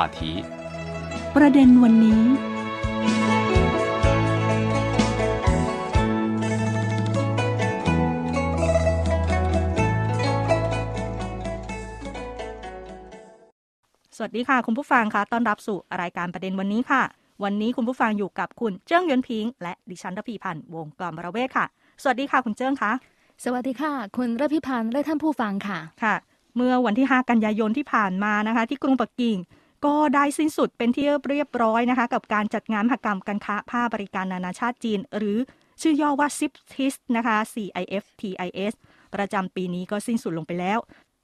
话题ประเด็นวันนี้ สวัสดีค่ะ คุณผู้ฟังคะต้อนรับสู่รายการประเด็นวันนี้ค่ะ วันนี้คุณผู้ฟังอยู่กับคุณเจิ้งยนพิง และดิฉันรพีพันธ์วงกลอมระเวศค่ะ สวัสดีค่ะคุณเจิ้งคะสวัสดีค่ะ คุณระพิพันธ์และท่านผู้ฟังค่ะค่ะ เมื่อวันที่ 5 กันยายนที่ผ่านมานะคะ ที่กรุงปักกิ่ง ก็ได้สิ้นสุดเป็นที่เรียบร้อยนะคะ กับการจัดงานมหกรรมการค้าผ้าบริการนานาชาติจีน หรือชื่อย่อว่า CIFTIS นะคะ CIFTIS ประจำปีนี้ก็สิ้นสุดลงไปแล้ว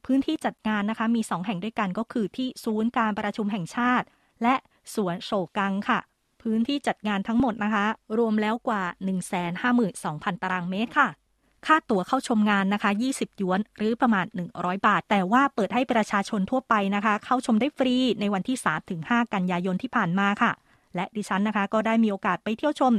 พื้นที่จัดงานนะคะมี 2 แห่งด้วยกันก็คือที่ศูนย์การประชุมแห่งชาติ และสวนโฉกังค่ะ พื้นที่จัดงานทั้งหมดนะคะ รวมแล้วกว่า 152,000 ตารางเมตรค่ะ ค่าตั๋วเข้าชมงานนะคะ 20 หยวน หรือประมาณ 100 บาท แต่ว่าเปิดให้ประชาชนทั่วไปนะคะ เข้าชมได้ฟรีในวันที่ 3-5 กันยายนที่ผ่านมาค่ะ และดิฉันนะคะ ก็ได้มีโอกาสไปเที่ยวชม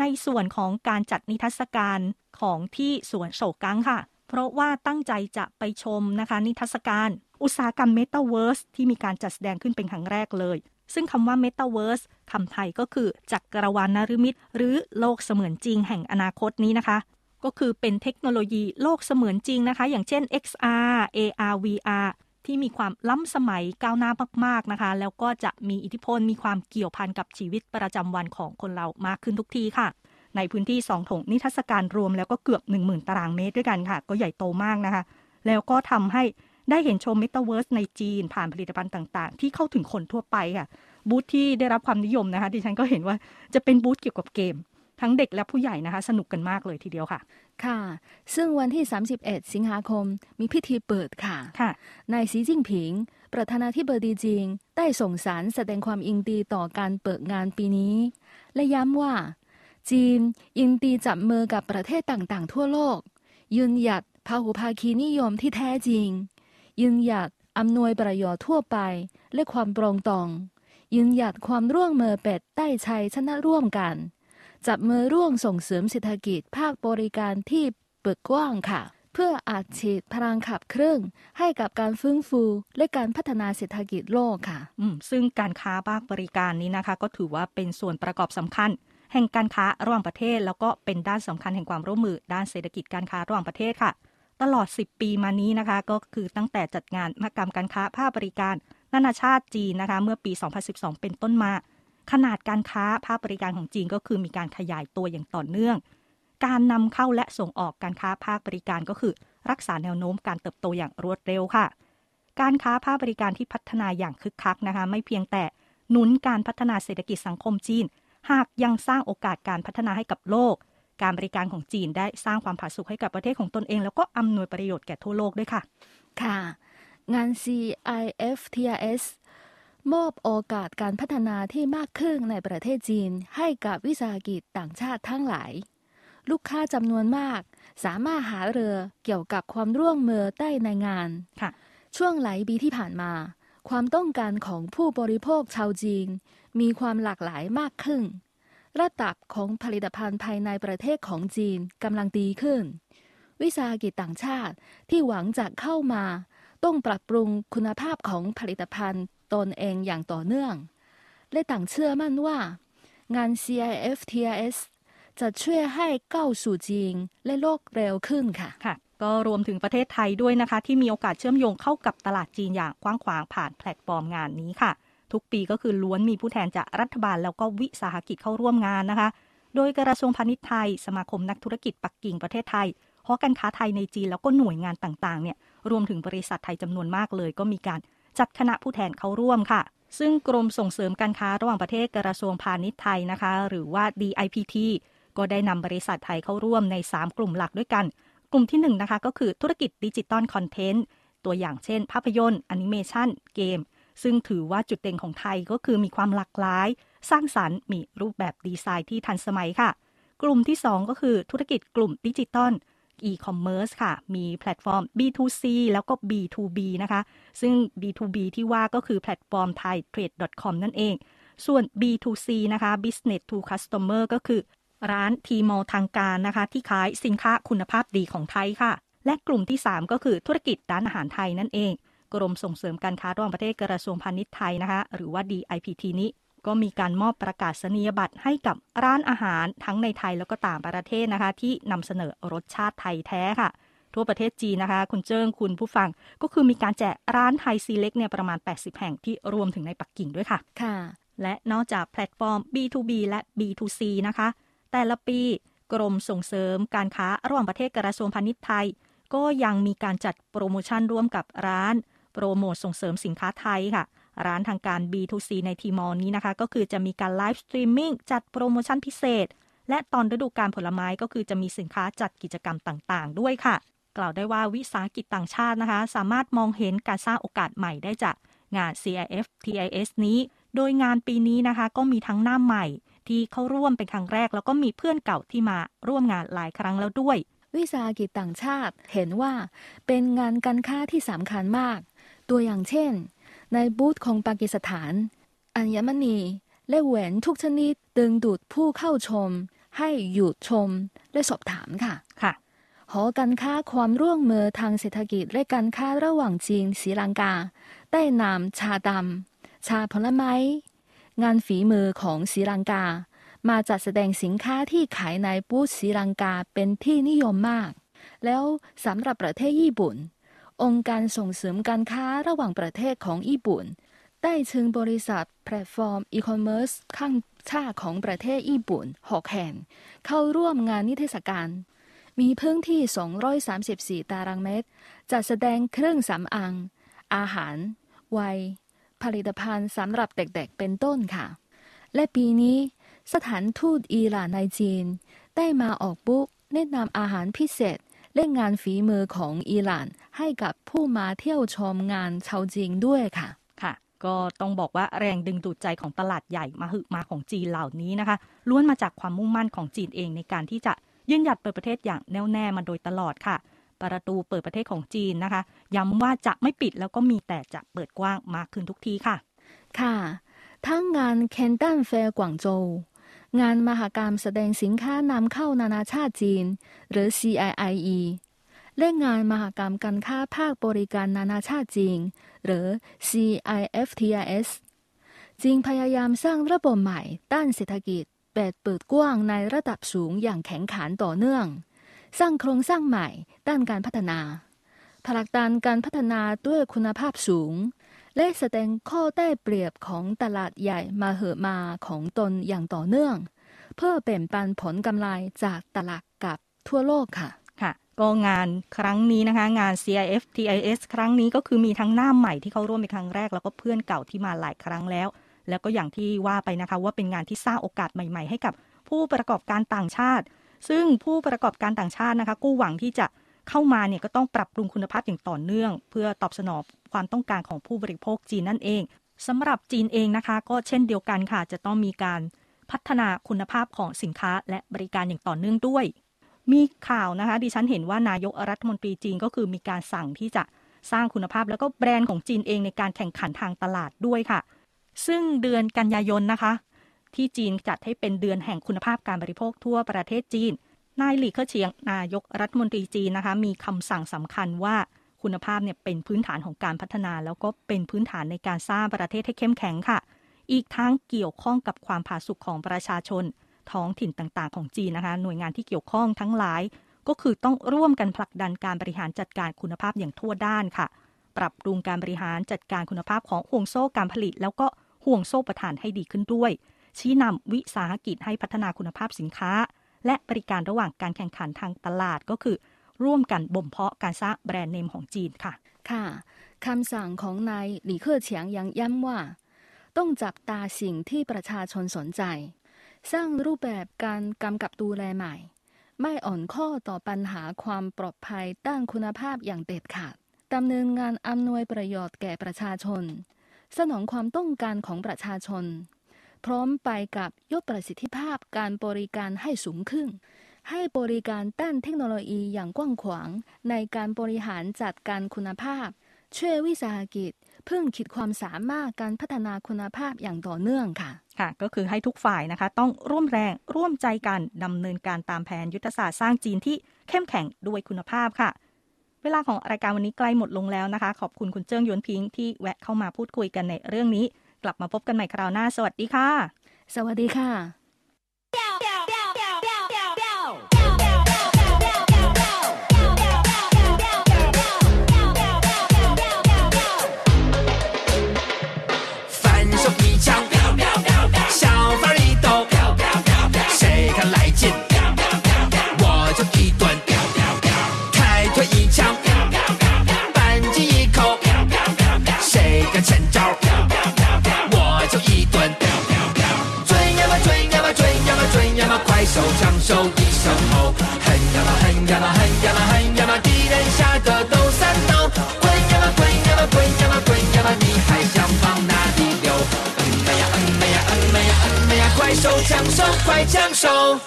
ในส่วนของการจัดนิทรรศการของที่สวนโฉกังค่ะ เพราะว่าตั้งใจจะไปชมนะคะ นิทรรศการ อุตสาหกรรม Metaverse ที่มีการจัดแสดงขึ้นเป็นครั้งแรกเลย ซึ่งคำว่า Metaverse คำไทยก็คือจักรวาลนฤมิตหรือโลกเสมือนจริงแห่งอนาคตนี้นะคะ ก็คือเป็นเทคโนโลยีโลกเสมือนจริงนะคะ อย่างเช่น XR AR VR ที่มีความล้ำสมัยก้าวหน้ามากๆนะคะ แล้วก็จะมีอิทธิพลมีความเกี่ยวพันกับชีวิตประจำวันของคนเรามากขึ้นทุกทีค่ะ ในพื้นที่สองถงนิทรรศการรวมแล้วก็เกือบ 10,000 ตารางเมตรด้วยกันค่ะ ก็ใหญ่โตมากนะคะ แล้วก็ทำให้ได้เห็นชม Metaverse ในจีน ผ่านผลิตภัณฑ์ต่างๆ ที่เข้าถึงคนทั่วไปค่ะบูธที่ได้รับความนิยมนะคะดิฉันก็เห็นว่าจะเป็นบูธเกี่ยวกับเกม ทั้งเด็กและผู้ใหญ่นะคะ สนุกกันมากเลยทีเดียวค่ะ ค่ะ ซึ่งวันที่ 31 สิงหาคมมีพิธีเปิดค่ะค่ะนายสีจิ้งผิง ประธานาธิบดีจีนได้ส่งสารแสดงความยินดีต่อการเปิดงานปีนี้ และย้ำว่า จีนยินดีจับมือกับประเทศต่างๆ ทั่วโลก ยืนหยัดพหุภาคีนิยมที่แท้จริง ยืนหยัดอำนวยประโยชน์ทั่วไป และความปรองตองยืนหยัดความร่วมมือเป็ดได้ชัยชนะร่วมกัน จับมือร่วมส่งเสริมเศรษฐกิจภาคบริการที่เปิดกว้างค่ะ เพื่ออาจฉีดพลังขับเคลื่อนให้กับการฟื้นฟูและการพัฒนาเศรษฐกิจโลกค่ะอืมซึ่งการค้าภาคบริการนี้นะคะ ก็ถือว่าเป็นส่วนประกอบสำคัญ แห่งการค้าระหว่างประเทศ แล้วก็เป็นด้านสำคัญแห่งความร่วมมือด้านเศรษฐกิจการค้าระหว่างประเทศค่ะ ตลอด 10 ปีมานี้นะคะ ก็คือตั้งแต่จัดงานมหกรรมการค้าภาคบริการนานาชาติจีนนะคะ เมื่อปี 2012 เป็นต้นมา ขนาดการค้าภาคบริการของจีนก็คือมีการขยายตัวอย่างต่อเนื่อง การนำเข้าและส่งออกการค้าภาคบริการก็คือ รักษาแนวโน้มการเติบโตอย่างรวดเร็วค่ะ การค้าภาคบริการที่พัฒนาอย่างคึกคักนะคะ ไม่เพียงแต่หนุนการพัฒนาเศรษฐกิจสังคมจีน หากยังสร้างโอกาสการพัฒนาให้กับโลก การบริการของจีนได้สร้างความผาสุกให้กับประเทศของตนเอง แล้วก็อำนวยประโยชน์แก่ทั่วโลกด้วยค่ะ ค่ะ งาน CIFTIS มอบโอกาสการพัฒนาที่มากขึ้นในประเทศจีนให้กับวิสาหกิจต่างชาติทั้งหลาย ลูกค้าจำนวนมาก สามารถหาเรือเกี่ยวกับความร่วมมือได้ในงานค่ะช่วงหลายปีที่ผ่านมา ความต้องการของผู้บริโภคชาวจีน มีความหลากหลายมากขึ้น ระดับของผลิตภัณฑ์ภายในประเทศของจีนกำลังดีขึ้น วิสาหกิจต่างชาติที่หวังจะเข้ามา ต้องปรับปรุงคุณภาพของผลิตภัณฑ์ ตนเองอย่างต่อเนื่อง และต่างเชื่อมั่นว่า งาน CIFTIS จะช่วยให้ก้าวสู่จีนและโลกเร็วขึ้นค่ะค่ะ ก็รวมถึงประเทศไทยด้วยนะคะ ที่มีโอกาสเชื่อมโยงเข้ากับตลาดจีนอย่างกว้างขวางผ่านแพลตฟอร์มงานนี้ค่ะ ทุกปีก็คือล้วนมีผู้แทนจากรัฐบาลแล้วก็วิสาหกิจเข้าร่วมงานนะคะ โดยกระทรวงพาณิชย์ไทย สมาคมนักธุรกิจปักกิ่งประเทศไทยหอการค้าไทยในจีนแล้วก็หน่วยงานต่างๆเนี่ยรวมถึงบริษัทไทยจำนวนมากเลย ก็มีการ จัดคณะผู้แทนเข้าร่วมค่ะ ซึ่งกรมส่งเสริมการค้าระหว่างประเทศกระทรวงพาณิชย์ไทยนะคะ หรือว่า DITP ก็ได้นำบริษัทไทยเข้าร่วมใน 3 กลุ่มหลักด้วยกัน กลุ่มที่ 1นงนะคะก็คือธุรกิจดิจิตอลคอนเทนต์ตัวอย่างเช่น ภาพยนตร์แอนิเมชันเกม ซึ่งถือว่าจุดเด่นของไทยก็คือมีความหลากหลาย สร้างสรรค์มีรูปแบบดีไซน์ที่ทันสมัยค่ะ กลุ่มที่ 2 ก็คือธุรกิจกลุ่มดิจิตอล e-commerce ค่ะ มีแพลตฟอร์ม B2C แล้วก็ B2B นะคะ ซึ่ง B2B ที่ว่าก็คือแพลตฟอร์ม Thaitrade.com นั่นเอง ส่วน B2C นะคะ business to customer ก็คือ ร้าน Tmall ทางการนะคะ ที่ขายสินค้าคุณภาพดีของไทยค่ะ และกลุ่มที่ 3 ก็คือธุรกิจร้านอาหารไทยนั่นเอง กรมส่งเสริมการค้าระหว่างประเทศกระทรวงพาณิชย์ไทยนะคะ หรือว่า DIPT นี้ ก็มีการมอบประกาศนียบัตรให้กับร้านอาหารทั้งในไทยแล้วก็ต่างประเทศนะคะ ที่นำเสนอรสชาติไทยแท้ค่ะ ทั่วประเทศจีนนะคะ คุณเจิ้งคุณผู้ฟังก็คือมีการแจกร้านไทยซีเล็กเนี่ยประมาณ 80 แห่งที่รวมถึงในปักกิ่งด้วยค่ะค่ะ และนอกจากแพลตฟอร์ม B2B และ B2C นะคะ แต่ละปีกรมส่งเสริมการค้าระหว่างประเทศกระทรวงพาณิชย์ไทย ก็ยังมีการจัดโปรโมชั่นร่วมกับร้าน โปรโมทส่งเสริมสินค้าไทยค่ะ ร้านทางการ B2C ใน Tmall นี้นะคะ ก็คือจะมีการ live streaming จัดโปรโมชั่นพิเศษ และตอนฤดูกาลผลไม้ก็คือจะมีสินค้าจัดกิจกรรมต่างๆ ด้วยค่ะ กล่าวได้ว่าวิสาหกิจต่างชาตินะคะ สามารถมองเห็นการสร้างโอกาสใหม่ได้จากงาน CIFTIS นี้ โดยงานปีนี้นะคะ ก็มีทั้งหน้าใหม่ ที่เข้าร่วมเป็นครั้งแรก แล้วก็มีเพื่อนเก่าที่มาร่วมงานหลายครั้งแล้วด้วย วิสาหกิจต่างชาติเห็นว่าเป็นงานการค้าที่สำคัญมาก ตัวอย่างเช่น ในบูธของปากีสถาน อัญมณีและแหวนทุกชนิดดึงดูดผู้เข้าชม ให้หยุดชมและสอบถามค่ะค่ะหอการค้าความร่วมมือทางเศรษฐกิจและการค้าระหว่างจีนศรีลังกา ได้นำชาดำชาผลไม้ งานฝีมือของศรีลังกา มาจัดแสดงสินค้าที่ขายในบูธศรีลังกาเป็นที่นิยมมาก แล้วสำหรับประเทศญี่ปุ่น องค์การส่งเสริมการค้าระหว่างประเทศของญี่ปุ่น ได้เชิญบริษัทแพลตฟอร์มอีคอมเมิร์ซข้ามชาติของประเทศญี่ปุ่นหกแห่งเข้าร่วมงานนิทรรศการ มีพื้นที่ 234 ตารางเมตร จัดแสดงเครื่องสำอาง อาหาร วัย ผลิตภัณฑ์สำหรับเด็กๆ เป็นต้นค่ะ และปีนี้ สถานทูตอิหร่านในจีน ได้มาออกบุ๊กแนะนำอาหารพิเศษและงานฝีมือของอิหร่าน ให้กับผู้มาเที่ยวชมงานชาวจีนด้วยค่ะค่ะ ก็ต้องบอกว่าแรงดึงดูดใจของตลาดใหญ่มาหึมาของจีนเหล่านี้นะคะ ล้วนมาจากความมุ่งมั่นของจีนเองในการที่จะยืนหยัดเปิดประเทศอย่างแน่วแน่มาโดยตลอดค่ะ ประตูเปิดประเทศของจีนนะคะ ย้ำว่าจะไม่ปิดแล้วก็มีแต่จะเปิดกว้างมากขึ้นทุกทีค่ะ ค่ะ ทั้งงานแคนตันแฟร์กวางโจวงานมหกรรมแสดงสินค้านำเข้านานาชาติจีน หรือ CIIE และงงานมหกรรมการค้าภาคบริการนานาชาติจีนหรือ CIFTIS จีนพยายามสร้างระบบใหม่ด้านเศรษฐกิจแบบเปิดกว้างในระดับสูงอย่างแข็งขันต่อเนื่อง สร้างโครงสร้างใหม่ด้านการพัฒนาผลักดันการพัฒนาด้วยคุณภาพสูง และแสดงข้อได้เปรียบของตลาดใหญ่มาเหอะมาของตนอย่างต่อเนื่อง เพื่อแบ่งปันผลกำไรจากตลาดกับทั่วโลกค่ะ ก็งานครั้งนี้นะคะ งาน CIF TIS ครั้งนี้ก็คือมีทั้งหน้าใหม่ที่เข้าร่วมเป็นครั้งแรก แล้วก็เพื่อนเก่าที่มาหลายครั้งแล้ว แล้วก็อย่างที่ว่าไปนะคะ ว่าเป็นงานที่สร้างโอกาสใหม่ๆ ให้กับผู้ประกอบการต่างชาติ ซึ่งผู้ประกอบการต่างชาตินะคะ กู้หวังที่จะเข้ามาเนี่ยก็ต้องปรับปรุงคุณภาพอย่างต่อเนื่อง เพื่อตอบสนองความต้องการของผู้บริโภคจีนนั่นเองสำหรับจีนเองนะคะ ก็เช่นเดียวกันค่ะ จะต้องมีการพัฒนาคุณภาพของสินค้าและบริการอย่างต่อเนื่องด้วย มีข่าวนะคะ ดิฉันเห็นว่านายกรัฐมนตรีจีนก็คือมีการสั่งที่จะสร้างคุณภาพ แล้วก็แบรนด์ของจีนเองในการแข่งขันทางตลาดด้วยค่ะ ซึ่งเดือนกันยายนนะคะ ที่จีนจัดให้เป็นเดือนแห่งคุณภาพการบริโภคทั่วประเทศจีน นายหลี่เค่อเฉียงนายกรัฐมนตรีจีนนะคะ มีคำสั่งสำคัญว่าคุณภาพเนี่ยเป็นพื้นฐานของการพัฒนา แล้วก็เป็นพื้นฐานในการสร้างประเทศให้เข้มแข็งค่ะ อีกทั้งเกี่ยวข้องกับความผาสุกของประชาชน ท้องถิ่นต่างๆ ของจีนนะคะ หน่วยงานที่เกี่ยวข้องทั้งหลาย ก็คือต้องร่วมกันผลักดันการบริหารจัดการคุณภาพอย่างทั่วด้านค่ะ ปรับปรุงการบริหารจัดการคุณภาพของห่วงโซ่การผลิต แล้วก็ห่วงโซ่ประทานให้ดีขึ้นด้วย ชี้นำวิสาหกิจให้พัฒนาคุณภาพสินค้า และบริการระหว่างการแข่งขันทางตลาดก็คือ ร่วมกันบ่มเพาะการสร้างแบรนด์เนมของจีนค่ะ ค่ะคำสั่งของนายหลี่เค่อเฉียงยังย้ำว่า ต้องจับตาสิ่งที่ประชาชนสนใจ สร้างรูปแบบการกำกับดูแลใหม่ ไม่อ่อนข้อต่อปัญหาความปลอดภัยด้านคุณภาพอย่างเด็ดขาดดำเนินงานอำนวยประโยชน์แก่ประชาชน สนองความต้องการของประชาชน พร้อมไปกับยกประสิทธิภาพการบริการให้สูงขึ้น ให้บริการด้านเทคโนโลยีอย่างกว้างขวาง ในการบริหารจัดการคุณภาพ ช่วยวิสาหกิจ พิ่มขีดความสามารถการพัฒนาคุณภาพอย่างต่อเนื่องค่ะค่ะ ก็คือให้ทุกฝ่ายนะคะ ต้องร่วมแรงร่วมใจกันดำเนินการตามแผนยุทธศาสตร์สร้างจีนที่เข้มแข็งด้วยคุณภาพค่ะ เวลาของรายการวันนี้ใกล้หมดลงแล้วนะคะ ขอบคุณคุณเจิ้งยวนพิงที่แวะเข้ามาพูดคุยกันในเรื่องนี้ กลับมาพบกันใหม่คราวหน้า สวัสดีค่ะ สวัสดีค่ะ 呀嘛嗨呀嘛嗨呀嘛，敌人吓得抖三抖。滚呀嘛滚呀嘛滚呀嘛滚呀嘛，你还想往哪里溜？嗯么呀嗯么呀嗯么呀嗯么呀，快手抢手快抢手！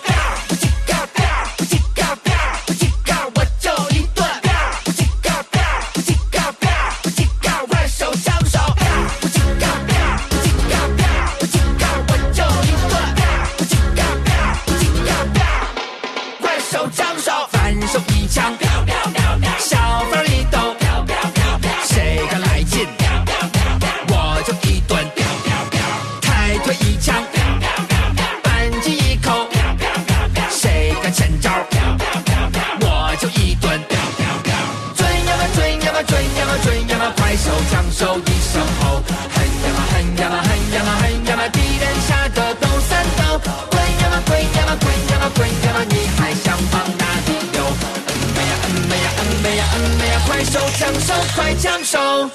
抢手一声吼，嘿呀嘛嘿呀嘛嘿呀嘛嘿呀嘛，敌人吓得抖三抖。滚呀嘛滚呀嘛滚呀嘛滚呀嘛，你还想往哪里溜？嗯没呀嗯没呀嗯没呀嗯没呀，快手枪手快枪手！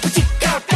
不叽嘎不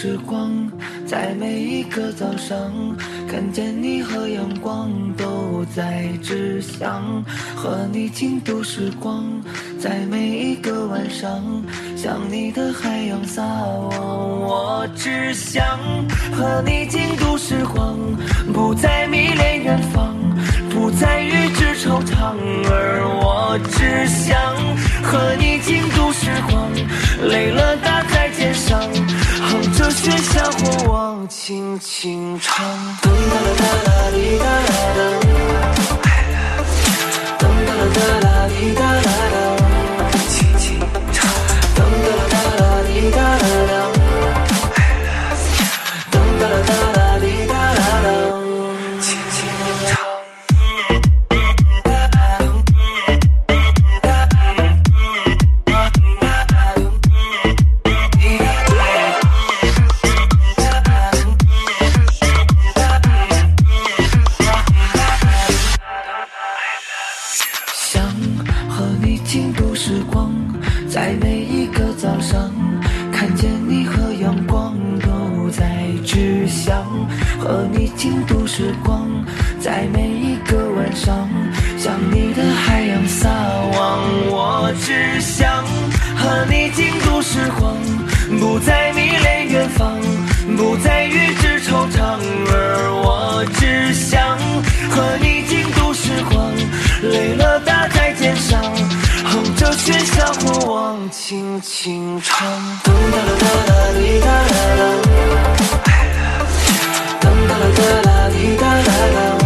时光，在每一个早上，看见你和阳光都在指向。和你共度时光，在每一个晚上，向你的海洋撒网。我只想和你共度时光，不再迷恋远方，不再与之惆怅，而我只想和你共度时光，累了搭在肩上，哼着喧嚣或我轻轻唱。噔哒啦哒啦滴哒啦噔，噔哒啦哒啦滴哒度时光，在每一个晚上，向你的海洋撒网。我只想和你，经度时光，不再迷恋远方，不再预之惆怅。而我只想和你，经度时光，累了，搭在肩上，哼着喧嚣过往，轻轻唱。啦啦啦啦啦啦啦。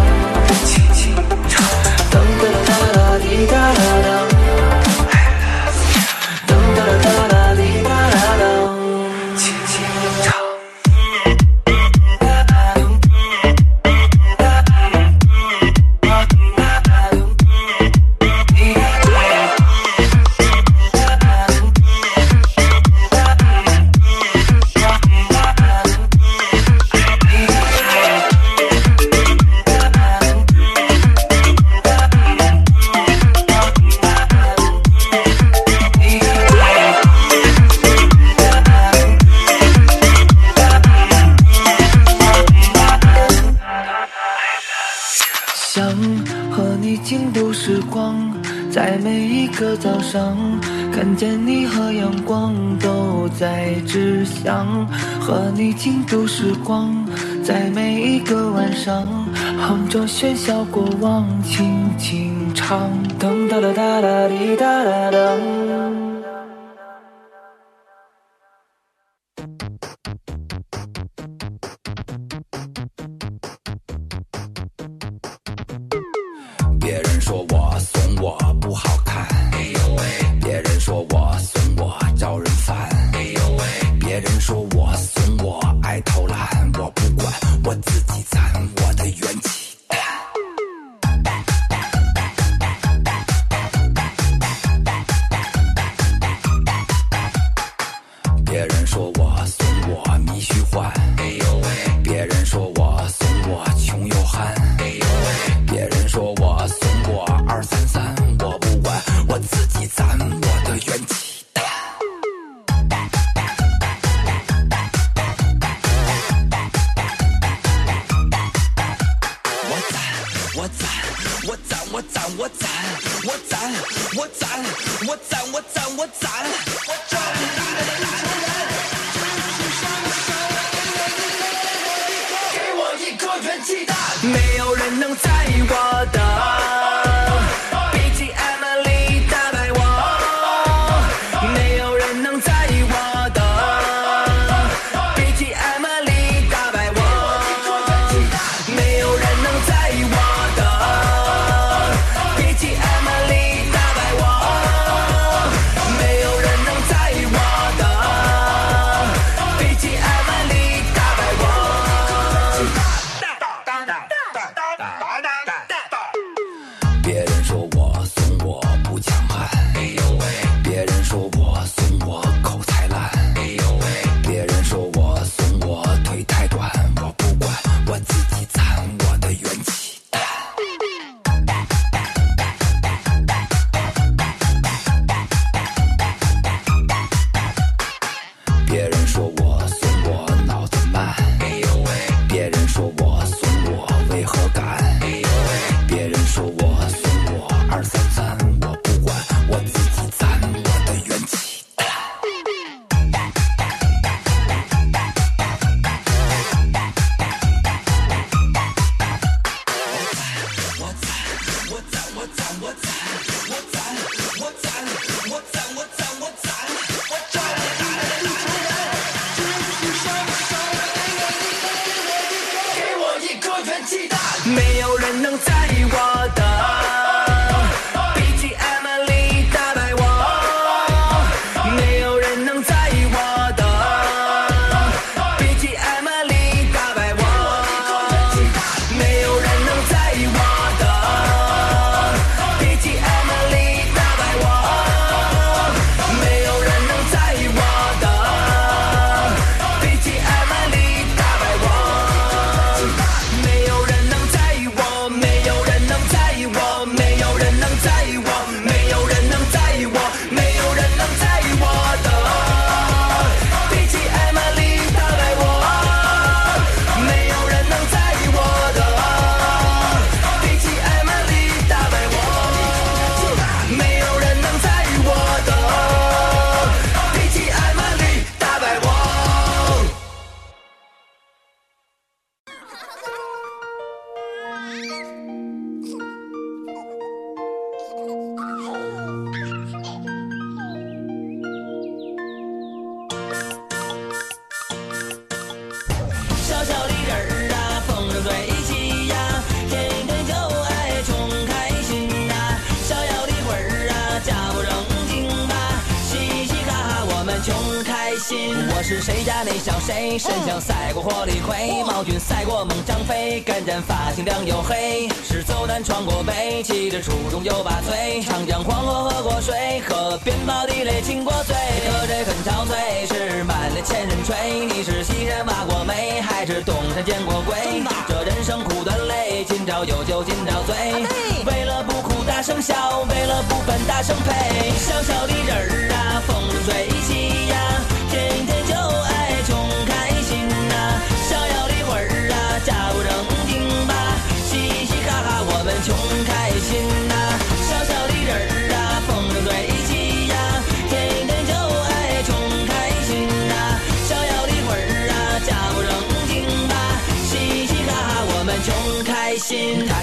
唱，噔哒哒哒哒滴哒哒噔。己攒我的元气。弹。我攒，我攒，我攒，我攒，我攒，我攒，我攒。我攒我攒我攒我是谁家那小谁，身强赛过火力灰，毛俊赛过猛张飞，干战发型亮又黑，是走南闯过北，骑着初中又把嘴，长江黄河喝过水，河边炮地雷亲过嘴，喝这很憔悴，是满脸千人吹。你是西山挖过煤，还是东山见过鬼？这人生苦短累，今朝有酒今朝醉，为了不哭大声笑，为了不烦大声呸，小小的人儿啊，风生水起呀，穷开心。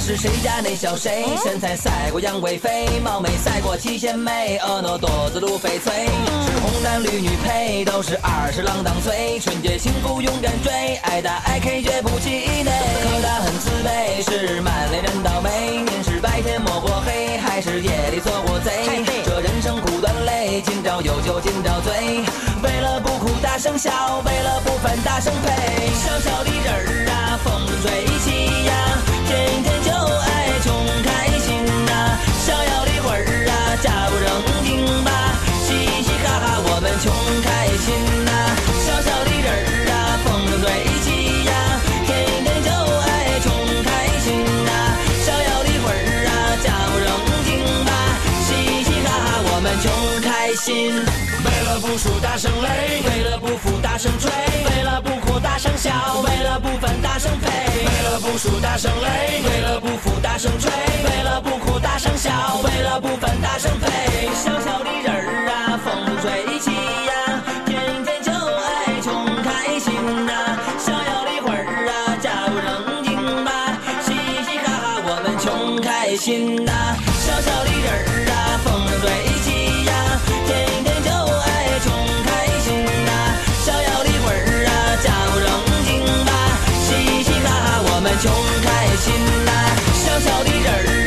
是谁家那小谁，身材赛过杨贵妃，貌美赛过七仙妹，婀娜多姿如翡翠，是红男绿女配，都是二十郎当岁，纯洁幸福勇敢追，爱打爱 K 绝不气馁，可他很自卑，是满脸人倒霉，您是白天摸过黑，还是夜里做过贼？这人生苦短累，今朝有酒今朝醉，为了不哭大声笑，为了不烦大声呸，小小的人儿啊，风生水起呀，天天就爱穷开心呐，逍遥的魂儿啊，假不正经吧，嘻嘻哈哈我们穷开心呐，小小的人儿啊，风生水起呀，天天就爱穷开心呐，逍遥的魂儿啊，假不正经吧，嘻嘻哈哈我们穷开心。为了不输大声擂，为了不服大声吹，为了不哭大声笑，为了不烦，不输大声擂，为了不服大声追，为了不哭大声笑，为了不烦大声呸。小小的人儿啊，小的人儿